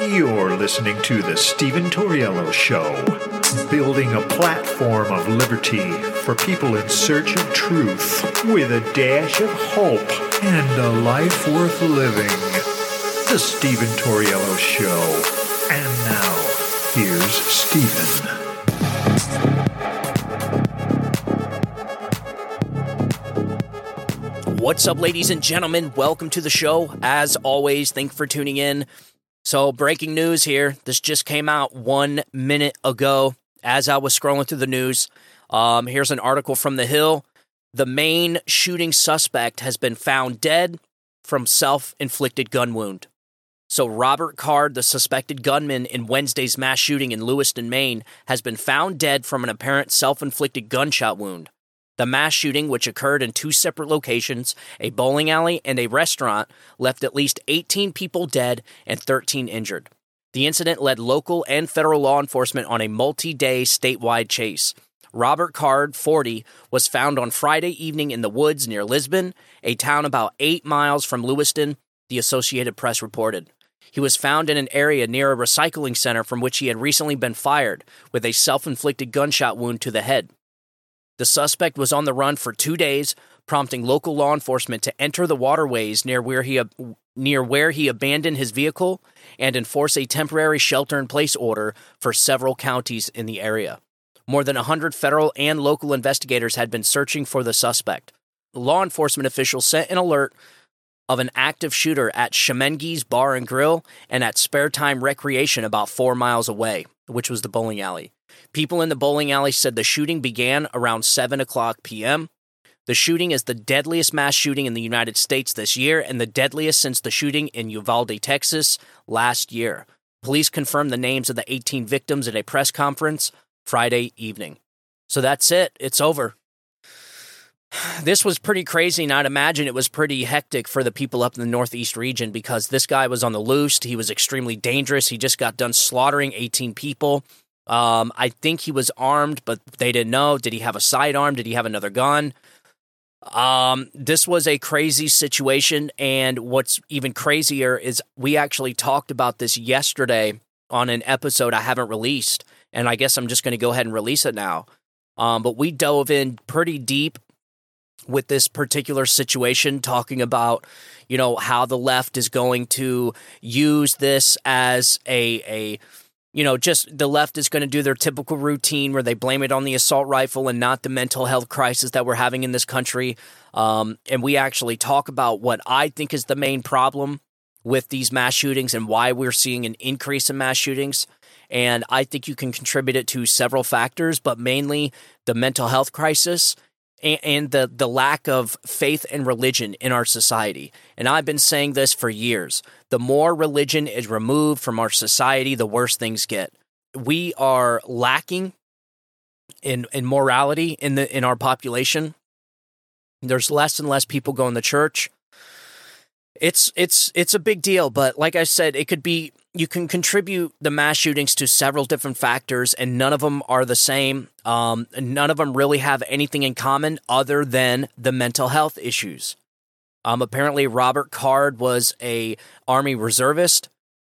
You're listening to The Stephen Torriello Show, building a platform of liberty for people in search of truth with a dash of hope and a life worth living. The Stephen Torriello Show. And now, here's Stephen. What's up, ladies and gentlemen? Welcome to the show. As always, thank you for tuning in. So, breaking news here. This just came out one minute ago as I was scrolling through the news. Um, here's an article from The Hill. The Maine shooting suspect has been found dead from self inflicted gun wound. So, Robert Card, the suspected gunman in Wednesday's mass shooting in Lewiston, Maine, has been found dead from an apparent self inflicted gunshot wound. The mass shooting, which occurred in two separate locations, a bowling alley and a restaurant, left at least 18 people dead and 13 injured. The incident led local and federal law enforcement on a multi day statewide chase. Robert Card, 40, was found on Friday evening in the woods near Lisbon, a town about eight miles from Lewiston, the Associated Press reported. He was found in an area near a recycling center from which he had recently been fired, with a self inflicted gunshot wound to the head. The suspect was on the run for two days, prompting local law enforcement to enter the waterways near where he near where he abandoned his vehicle and enforce a temporary shelter-in-place order for several counties in the area. More than 100 federal and local investigators had been searching for the suspect. Law enforcement officials sent an alert of an active shooter at Schemengees Bar and Grill and at Spare Time Recreation about four miles away, which was the bowling alley. People in the bowling alley said the shooting began around 7 o'clock p.m. The shooting is the deadliest mass shooting in the United States this year and the deadliest since the shooting in Uvalde, Texas last year. Police confirmed the names of the 18 victims at a press conference Friday evening. So that's it. It's over. This was pretty crazy, and I'd imagine it was pretty hectic for the people up in the Northeast region because this guy was on the loose. He was extremely dangerous. He just got done slaughtering 18 people. Um, I think he was armed, but they didn't know. Did he have a sidearm? Did he have another gun? Um, this was a crazy situation, and what's even crazier is we actually talked about this yesterday on an episode I haven't released, and I guess I'm just going to go ahead and release it now. Um, but we dove in pretty deep with this particular situation, talking about you know how the left is going to use this as a a you know, just the left is going to do their typical routine where they blame it on the assault rifle and not the mental health crisis that we're having in this country. Um, and we actually talk about what I think is the main problem with these mass shootings and why we're seeing an increase in mass shootings. And I think you can contribute it to several factors, but mainly the mental health crisis and the the lack of faith and religion in our society. And I've been saying this for years. The more religion is removed from our society, the worse things get. We are lacking in in morality in the in our population. There's less and less people going to church. It's it's it's a big deal, but like I said, it could be you can contribute the mass shootings to several different factors, and none of them are the same. Um, none of them really have anything in common other than the mental health issues. Um, apparently, Robert Card was a Army reservist.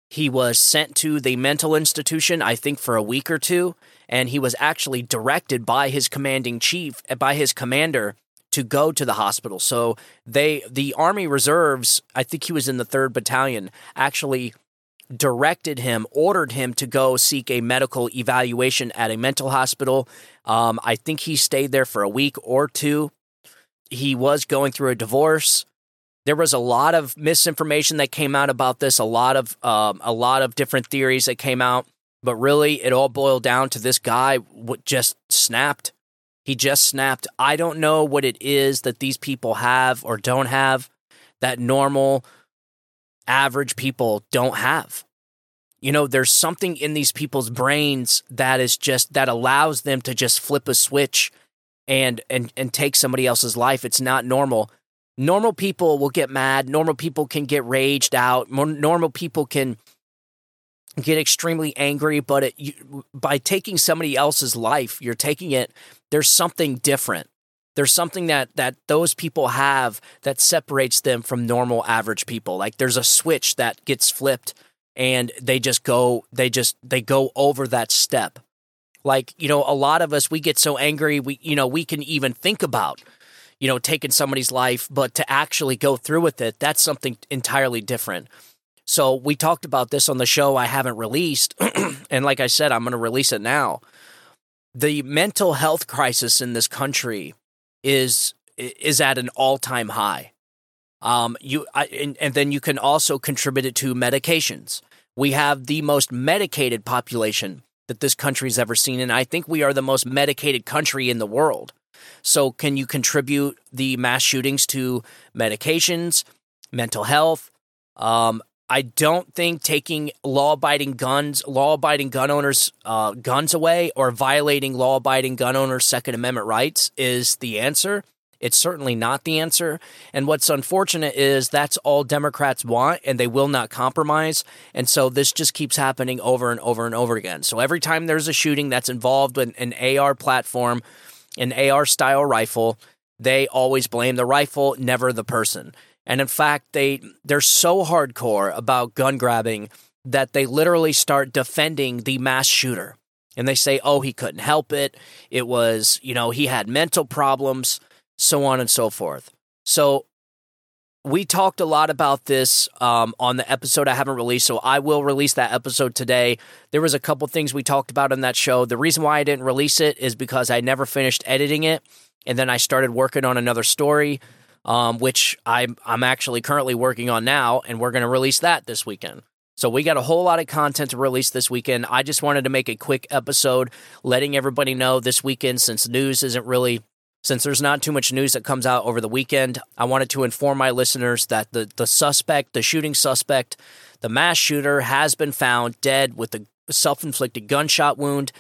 He was sent to the mental institution, I think, for a week or two, and he was actually directed by his commanding chief, by his commander, to go to the hospital. So they, the Army Reserves, I think he was in the third battalion, actually directed him, ordered him to go seek a medical evaluation at a mental hospital. Um, I think he stayed there for a week or two. He was going through a divorce. There was a lot of misinformation that came out about this, a lot of um, a lot of different theories that came out, but really it all boiled down to this guy just snapped. He just snapped. I don't know what it is that these people have or don't have that normal average people don't have. You know, there's something in these people's brains that is just that allows them to just flip a switch and and and take somebody else's life. It's not normal. Normal people will get mad. Normal people can get raged out. Normal people can get extremely angry. But it, you, by taking somebody else's life, you're taking it. There's something different. There's something that that those people have that separates them from normal average people. Like there's a switch that gets flipped and they just go they just they go over that step. Like, you know, a lot of us we get so angry we you know, we can even think about you know, taking somebody's life, but to actually go through with it, that's something entirely different. So we talked about this on the show I haven't released. and like I said, I'm going to release it now. The mental health crisis in this country is is at an all-time high. Um, you I, and, and then you can also contribute it to medications. We have the most medicated population that this country's ever seen, and I think we are the most medicated country in the world. So, can you contribute the mass shootings to medications, mental health? Um, I don't think taking law-abiding guns, law-abiding gun owners' uh, guns away, or violating law-abiding gun owners' Second Amendment rights is the answer. It's certainly not the answer. And what's unfortunate is that's all Democrats want, and they will not compromise. And so this just keeps happening over and over and over again. So every time there's a shooting that's involved in an AR platform, an AR style rifle, they always blame the rifle, never the person. And in fact, they they're so hardcore about gun grabbing that they literally start defending the mass shooter. And they say, "Oh, he couldn't help it. It was, you know, he had mental problems, so on and so forth." So we talked a lot about this um, on the episode I haven't released, so I will release that episode today. There was a couple things we talked about in that show. The reason why I didn't release it is because I never finished editing it, and then I started working on another story, um, which I'm I'm actually currently working on now, and we're going to release that this weekend. So we got a whole lot of content to release this weekend. I just wanted to make a quick episode, letting everybody know this weekend since news isn't really since there's not too much news that comes out over the weekend, I wanted to inform my listeners that the, the suspect, the shooting suspect, the mass shooter, has been found dead with a self inflicted gunshot wound.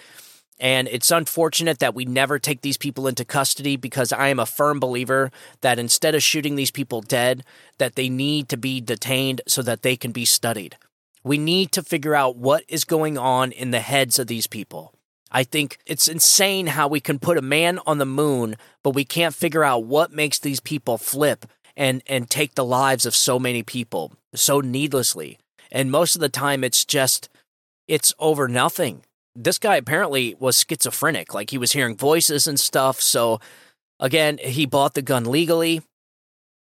And it's unfortunate that we never take these people into custody because I am a firm believer that instead of shooting these people dead, that they need to be detained so that they can be studied. We need to figure out what is going on in the heads of these people. I think it's insane how we can put a man on the moon, but we can't figure out what makes these people flip and and take the lives of so many people so needlessly. And most of the time it's just it's over nothing. This guy apparently was schizophrenic, like he was hearing voices and stuff. So again, he bought the gun legally.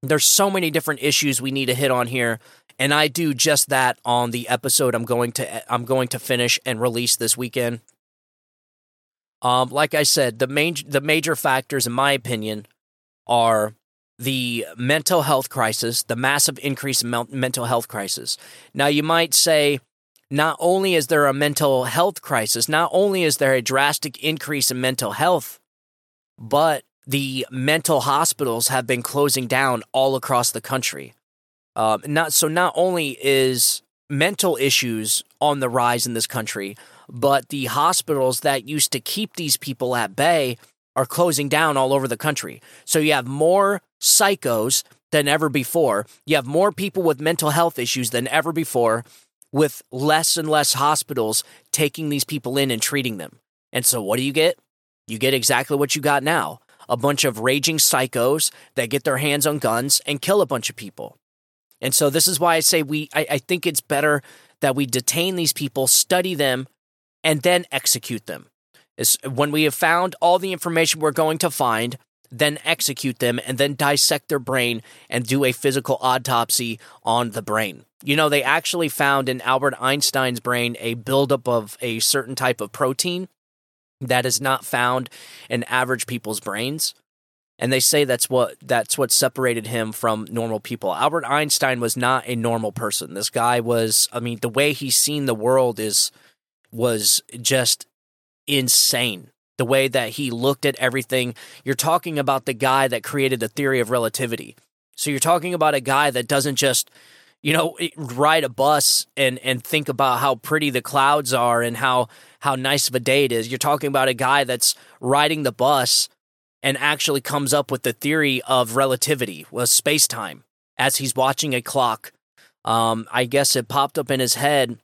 There's so many different issues we need to hit on here and I do just that on the episode I'm going to I'm going to finish and release this weekend. Um, like I said, the main the major factors, in my opinion, are the mental health crisis, the massive increase in mental health crisis. Now, you might say, not only is there a mental health crisis, not only is there a drastic increase in mental health, but the mental hospitals have been closing down all across the country. Um, not so. Not only is mental issues on the rise in this country, but the hospitals that used to keep these people at bay are closing down all over the country. So you have more psychos than ever before. You have more people with mental health issues than ever before, with less and less hospitals taking these people in and treating them. And so what do you get? You get exactly what you got now a bunch of raging psychos that get their hands on guns and kill a bunch of people. And so this is why I say we I, I think it's better that we detain these people, study them, and then execute them. Is when we have found all the information we're going to find, then execute them and then dissect their brain and do a physical autopsy on the brain. You know, they actually found in Albert Einstein's brain a buildup of a certain type of protein that is not found in average people's brains. And they say that's what that's what separated him from normal people. Albert Einstein was not a normal person. This guy was I mean, the way he's seen the world is was just insane. The way that he looked at everything. You're talking about the guy that created the theory of relativity. So you're talking about a guy that doesn't just, you know, ride a bus and and think about how pretty the clouds are and how how nice of a day it is. You're talking about a guy that's riding the bus and actually comes up with the theory of relativity, was space time, as he's watching a clock. Um, I guess it popped up in his head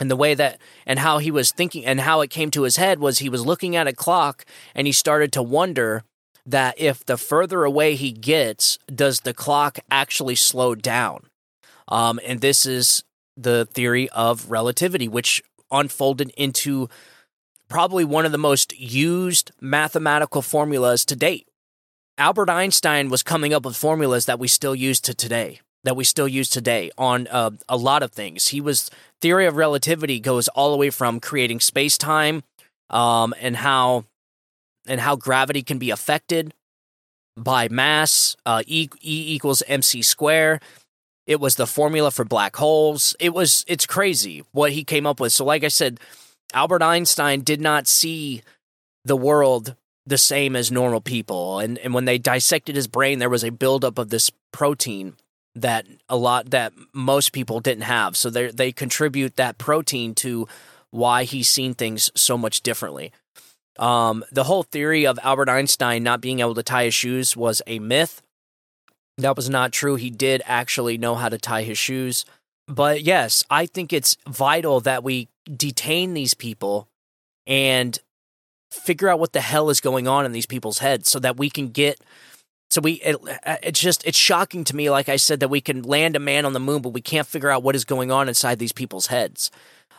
and the way that and how he was thinking and how it came to his head was he was looking at a clock and he started to wonder that if the further away he gets does the clock actually slow down um, and this is the theory of relativity, which unfolded into probably one of the most used mathematical formulas to date. Albert Einstein was coming up with formulas that we still use to today, that we still use today on uh, a lot of things. He was theory of relativity goes all the way from creating space time um, and how and how gravity can be affected by mass. Uh, e, e equals mc square. It was the formula for black holes. It was it's crazy what he came up with. So, like I said, Albert Einstein did not see the world the same as normal people. And, and when they dissected his brain, there was a buildup of this protein that a lot that most people didn't have. So they they contribute that protein to why he's seen things so much differently. Um, the whole theory of Albert Einstein not being able to tie his shoes was a myth. That was not true. He did actually know how to tie his shoes. But yes, I think it's vital that we detain these people and figure out what the hell is going on in these people's heads so that we can get so we it, it's just it's shocking to me like i said that we can land a man on the moon but we can't figure out what is going on inside these people's heads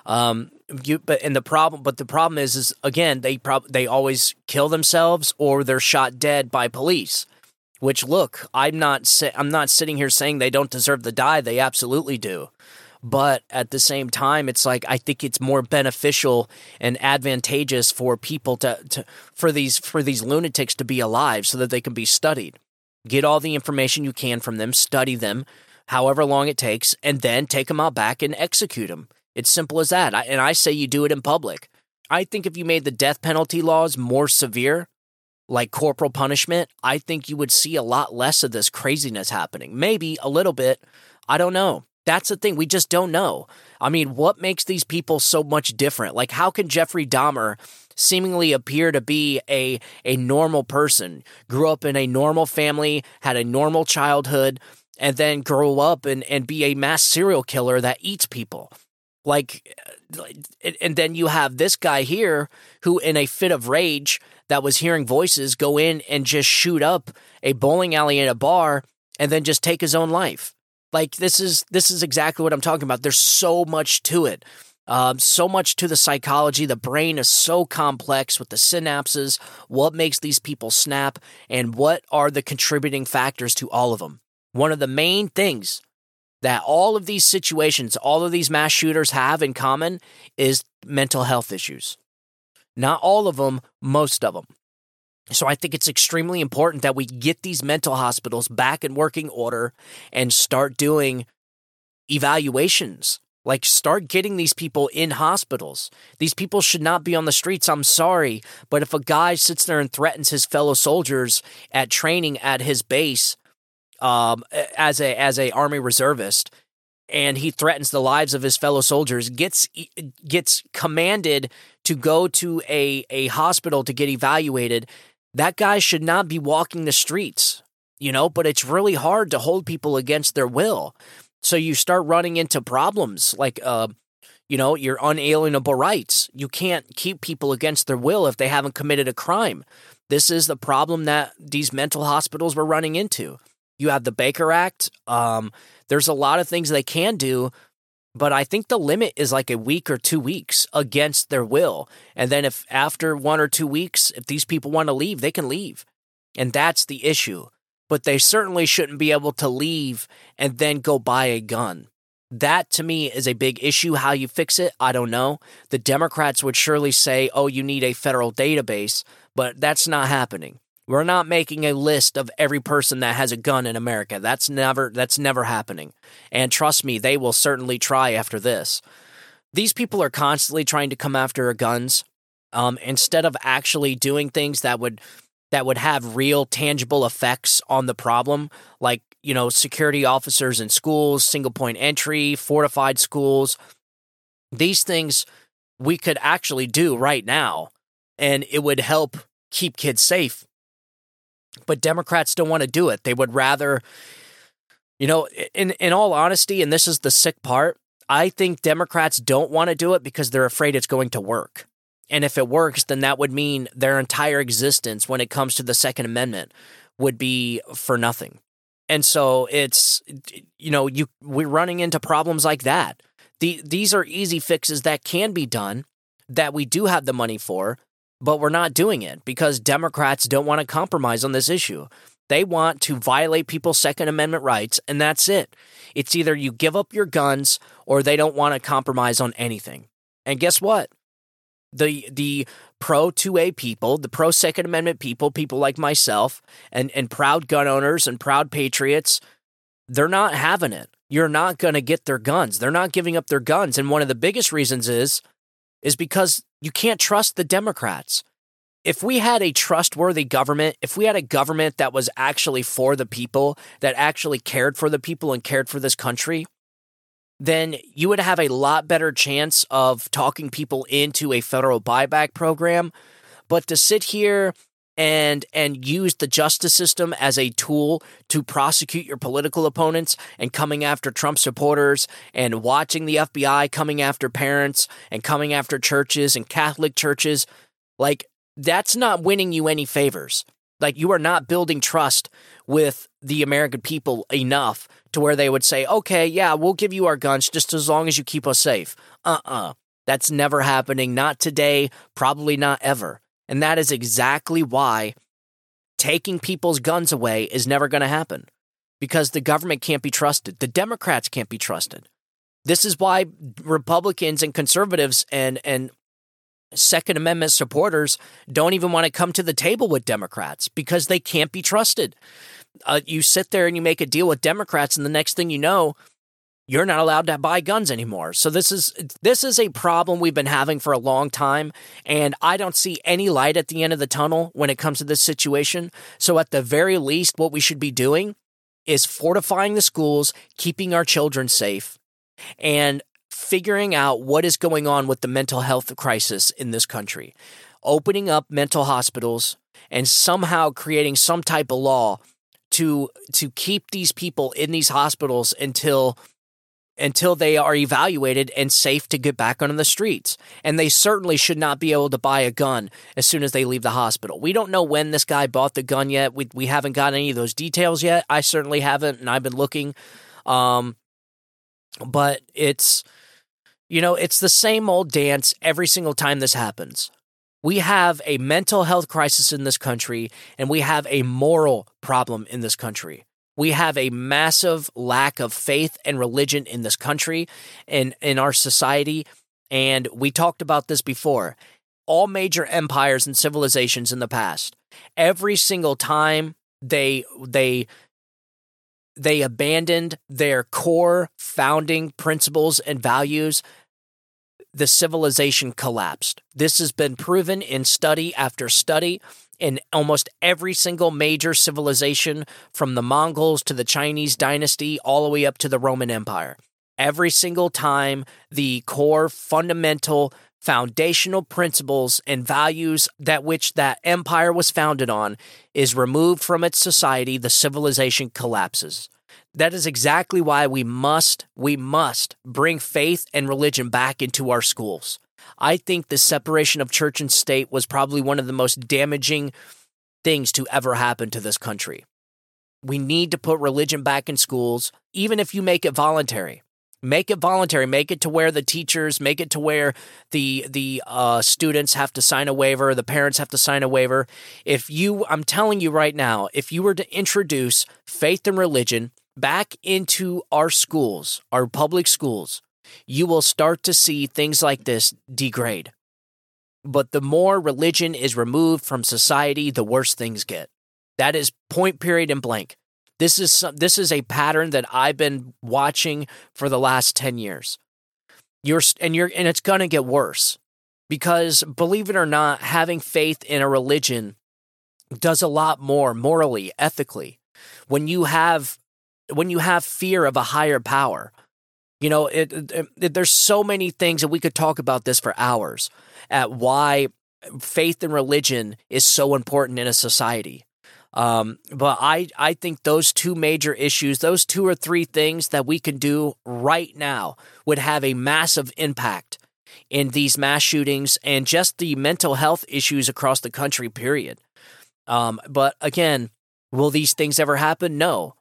um you but and the problem but the problem is is again they prob they always kill themselves or they're shot dead by police which look i'm not si- i'm not sitting here saying they don't deserve to die. They absolutely do. But at the same time it's like i think it's more beneficial and advantageous for people to, to for these for these lunatics to be alive so that they can be studied. Get all the information you can from them study them however long it takes and then take them out back and execute them it's simple as that. I, and i say you do it in public. I think if you made the death penalty laws more severe like corporal punishment i think you would see a lot less of this craziness happening maybe a little bit i don't know that's the thing. We just don't know. I mean, what makes these people so much different? Like, how can Jeffrey Dahmer seemingly appear to be a, a normal person, grew up in a normal family, had a normal childhood, and then grow up and, and be a mass serial killer that eats people? Like, uh, and then you have this guy here who, in a fit of rage, that was hearing voices, go in and just shoot up a bowling alley in a bar and then just take his own life. Like this is this is exactly what I'm talking about. There's so much to it. Um, so much to the psychology. The brain is so complex with the synapses, what makes these people snap, and what are the contributing factors to all of them. One of the main things that all of these situations, all of these mass shooters have in common is mental health issues. Not all of them, most of them. So I think it's extremely important that we get these mental hospitals back in working order and start doing evaluations. Like start getting these people in hospitals. These people should not be on the streets. I'm sorry, but if a guy sits there and threatens his fellow soldiers at training at his base um, as a as a army reservist, and he threatens the lives of his fellow soldiers, gets gets commanded to go to a a hospital to get evaluated, that guy should not be walking the streets, you know, but it's really hard to hold people against their will. So you start running into problems like, uh, you know, your unalienable rights. You can't keep people against their will if they haven't committed a crime. This is the problem that these mental hospitals were running into. You have the Baker Act. Um, there's a lot of things they can do but I think the limit is like a week or two weeks against their will. And then if after one or two weeks, if these people want to leave, they can leave. And that's the issue. But they certainly shouldn't be able to leave and then go buy a gun. That to me is a big issue. How you fix it, I don't know. The Democrats would surely say, oh, you need a federal database, but that's not happening. We're not making a list of every person that has a gun in America. That's never that's never happening. And trust me, they will certainly try after this. These people are constantly trying to come after guns um, instead of actually doing things that would that would have real tangible effects on the problem, like you know security officers in schools, single point entry, fortified schools. These things we could actually do right now, and it would help keep kids safe but Democrats don't want to do it. They would rather, you know, in in all honesty, and this is the sick part, I think Democrats don't want to do it because they're afraid it's going to work. And if it works, then that would mean their entire existence when it comes to the Second Amendment would be for nothing. And so it's you know, you we're running into problems like that. The, these are easy fixes that can be done, that we do have the money for, but we're not doing it because Democrats don't want to compromise on this issue. They want to violate people's Second Amendment rights, and that's it. It's either you give up your guns or they don't want to compromise on anything. And guess what? The the pro 2A people, the pro Second Amendment people, people like myself, and, and proud gun owners and proud patriots, they're not having it. You're not going to get their guns. They're not giving up their guns. And one of the biggest reasons is is because you can't trust the Democrats. If we had a trustworthy government, if we had a government that was actually for the people, that actually cared for the people and cared for this country, then you would have a lot better chance of talking people into a federal buyback program. But to sit here and and use the justice system as a tool to prosecute your political opponents and coming after Trump supporters and watching the FBI coming after parents and coming after churches and Catholic churches like that's not winning you any favors like you are not building trust with the American people enough to where they would say, okay, yeah, we'll give you our guns just as long as you keep us safe. Uh uh-uh. uh. That's never happening. Not today, probably not ever. And that is exactly why taking people's guns away is never going to happen because the government can't be trusted. The Democrats can't be trusted. This is why Republicans and conservatives and, and Second Amendment supporters don't even want to come to the table with Democrats because they can't be trusted. Uh, you sit there and you make a deal with Democrats, and the next thing you know, you're not allowed to buy guns anymore. So this is this is a problem we've been having for a long time and I don't see any light at the end of the tunnel when it comes to this situation. So at the very least what we should be doing is fortifying the schools, keeping our children safe and figuring out what is going on with the mental health crisis in this country. Opening up mental hospitals and somehow creating some type of law to to keep these people in these hospitals until until they are evaluated and safe to get back on the streets. And they certainly should not be able to buy a gun as soon as they leave the hospital. We don't know when this guy bought the gun yet. We, we haven't got any of those details yet. I certainly haven't, and I've been looking. Um, but it's, you know, it's the same old dance every single time this happens. We have a mental health crisis in this country, and we have a moral problem in this country. We have a massive lack of faith and religion in this country and in our society. And we talked about this before. All major empires and civilizations in the past, every single time they they they abandoned their core founding principles and values, the civilization collapsed. This has been proven in study after study in almost every single major civilization from the Mongols to the Chinese dynasty all the way up to the Roman Empire. Every single time, the core fundamental foundational principles and values that which that empire was founded on is removed from its society, the civilization collapses. That is exactly why we must, we must bring faith and religion back into our schools. I think the separation of church and state was probably one of the most damaging things to ever happen to this country. We need to put religion back in schools, even if you make it voluntary. Make it voluntary. Make it to where the teachers, make it to where the the uh, students have to sign a waiver, the parents have to sign a waiver. If you, I'm telling you right now, if you were to introduce faith and religion back into our schools, our public schools, you will start to see things like this degrade. But the more religion is removed from society, the worse things get. That is point period and blank. This is some, this is a pattern that I've been watching for the last 10 years. You're and you're and it's going to get worse. Because believe it or not, having faith in a religion does a lot more morally, ethically. When you have when you have fear of a higher power, you know, it, it, it, there's so many things, and we could talk about this for hours at why faith and religion is so important in a society. Um, but I, I think those two major issues, those two or three things that we can do right now would have a massive impact in these mass shootings and just the mental health issues across the country, period. Um, but again, will these things ever happen? No.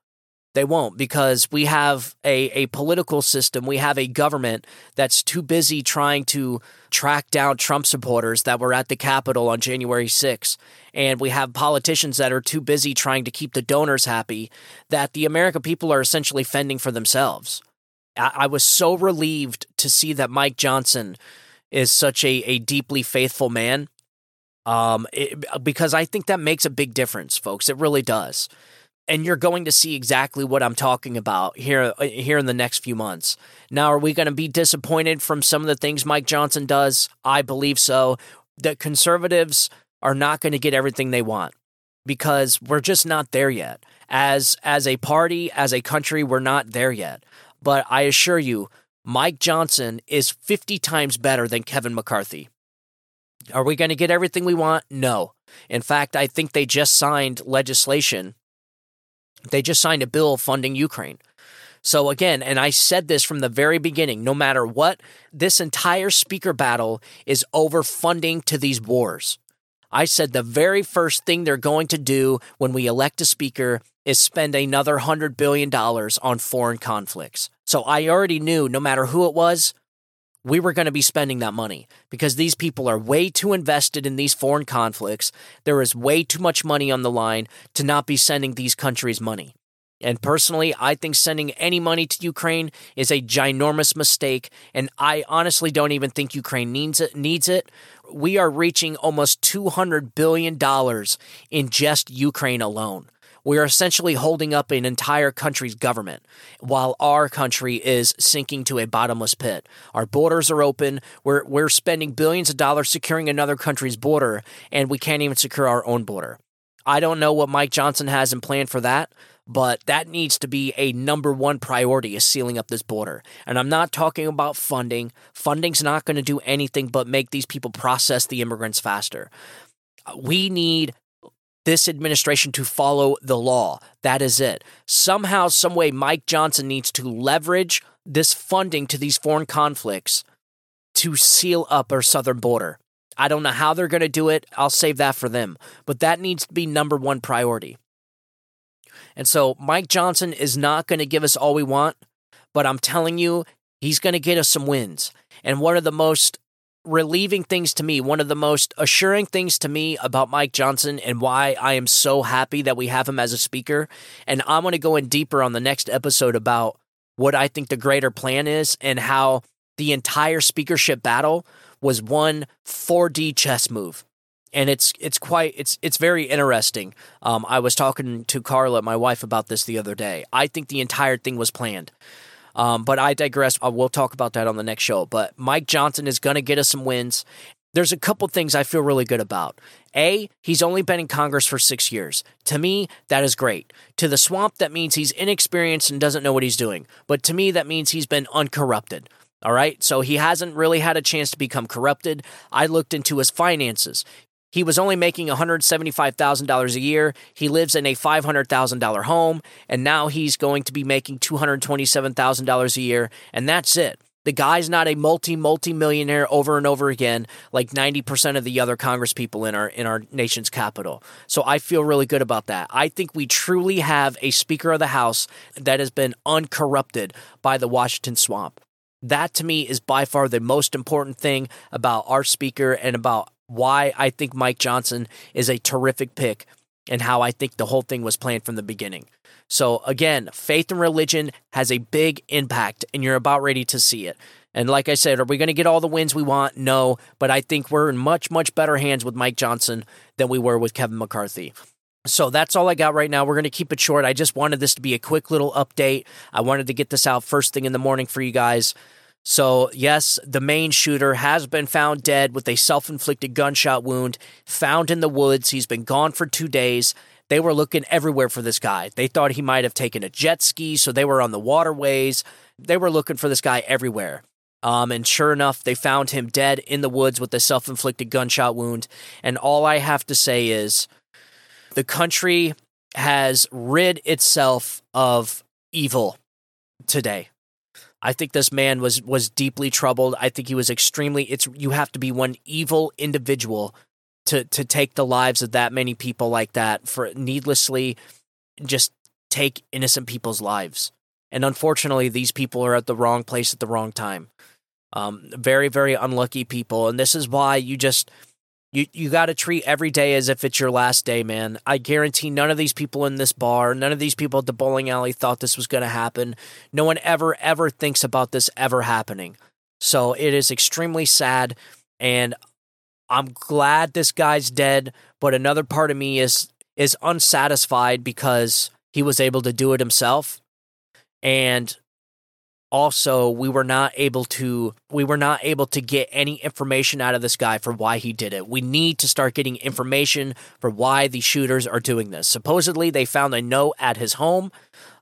They won't because we have a, a political system, we have a government that's too busy trying to track down Trump supporters that were at the Capitol on January 6th. And we have politicians that are too busy trying to keep the donors happy that the American people are essentially fending for themselves. I, I was so relieved to see that Mike Johnson is such a, a deeply faithful man um, it, because I think that makes a big difference, folks. It really does and you're going to see exactly what I'm talking about here uh, here in the next few months. Now, are we going to be disappointed from some of the things Mike Johnson does? I believe so. The conservatives are not going to get everything they want because we're just not there yet. As as a party, as a country, we're not there yet. But I assure you, Mike Johnson is 50 times better than Kevin McCarthy. Are we going to get everything we want? No. In fact, I think they just signed legislation they just signed a bill funding Ukraine. So, again, and I said this from the very beginning no matter what, this entire speaker battle is over funding to these wars. I said the very first thing they're going to do when we elect a speaker is spend another $100 billion on foreign conflicts. So I already knew no matter who it was, we were going to be spending that money because these people are way too invested in these foreign conflicts. There is way too much money on the line to not be sending these countries money. And personally, I think sending any money to Ukraine is a ginormous mistake, and I honestly don't even think Ukraine needs it. Needs it. We are reaching almost two hundred billion dollars in just Ukraine alone. We are essentially holding up an entire country's government while our country is sinking to a bottomless pit. Our borders are open. We're, we're spending billions of dollars securing another country's border, and we can't even secure our own border. I don't know what Mike Johnson has in plan for that, but that needs to be a number one priority is sealing up this border. And I'm not talking about funding. Funding's not going to do anything but make these people process the immigrants faster. We need this administration to follow the law. That is it. Somehow, someway, Mike Johnson needs to leverage this funding to these foreign conflicts to seal up our southern border. I don't know how they're going to do it. I'll save that for them. But that needs to be number one priority. And so, Mike Johnson is not going to give us all we want, but I'm telling you, he's going to get us some wins. And one of the most relieving things to me, one of the most assuring things to me about Mike Johnson and why I am so happy that we have him as a speaker. And I'm going to go in deeper on the next episode about what I think the greater plan is and how the entire speakership battle was one 4D chess move. And it's it's quite it's it's very interesting. Um, I was talking to Carla, my wife, about this the other day. I think the entire thing was planned. Um, but I digress. Uh, we'll talk about that on the next show. But Mike Johnson is going to get us some wins. There's a couple things I feel really good about. A, he's only been in Congress for six years. To me, that is great. To the swamp, that means he's inexperienced and doesn't know what he's doing. But to me, that means he's been uncorrupted. All right. So he hasn't really had a chance to become corrupted. I looked into his finances. He was only making $175,000 a year. He lives in a $500,000 home, and now he's going to be making $227,000 a year, and that's it. The guy's not a multi multi millionaire over and over again like 90% of the other Congress people in our in our nation's capital. So I feel really good about that. I think we truly have a speaker of the house that has been uncorrupted by the Washington swamp. That to me is by far the most important thing about our speaker and about why I think Mike Johnson is a terrific pick and how I think the whole thing was planned from the beginning. So, again, faith and religion has a big impact, and you're about ready to see it. And like I said, are we going to get all the wins we want? No, but I think we're in much, much better hands with Mike Johnson than we were with Kevin McCarthy. So that's all I got right now. We're going to keep it short. I just wanted this to be a quick little update. I wanted to get this out first thing in the morning for you guys. So, yes, the Maine shooter has been found dead with a self inflicted gunshot wound found in the woods. He's been gone for two days. They were looking everywhere for this guy. They thought he might have taken a jet ski, so they were on the waterways. They were looking for this guy everywhere. Um, and sure enough, they found him dead in the woods with a self inflicted gunshot wound. And all I have to say is the country has rid itself of evil today. I think this man was was deeply troubled. I think he was extremely it's you have to be one evil individual to to take the lives of that many people like that for needlessly just take innocent people's lives. And unfortunately, these people are at the wrong place at the wrong time. Um, very, very unlucky people. And this is why you just you you got to treat every day as if it's your last day, man. I guarantee none of these people in this bar, none of these people at the bowling alley thought this was going to happen. No one ever ever thinks about this ever happening. So it is extremely sad and I'm glad this guy's dead, but another part of me is is unsatisfied because he was able to do it himself. And also we were not able to we were not able to get any information out of this guy for why he did it. We need to start getting information for why the shooters are doing this. Supposedly they found a note at his home.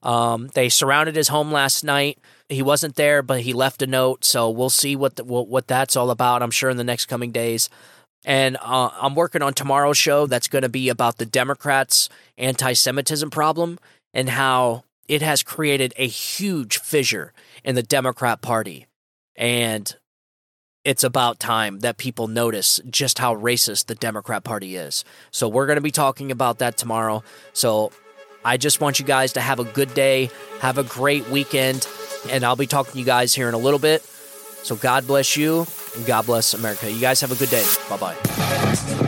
Um, they surrounded his home last night. He wasn't there, but he left a note. So we'll see what the, what, that's all about. I'm sure in the next coming days. And uh, I'm working on tomorrow's show that's going to be about the Democrats' anti Semitism problem and how it has created a huge fissure in the Democrat Party. And it's about time that people notice just how racist the Democrat Party is. So we're going to be talking about that tomorrow. So I just want you guys to have a good day, have a great weekend, and I'll be talking to you guys here in a little bit. So God bless you and God bless America. You guys have a good day. Bye bye.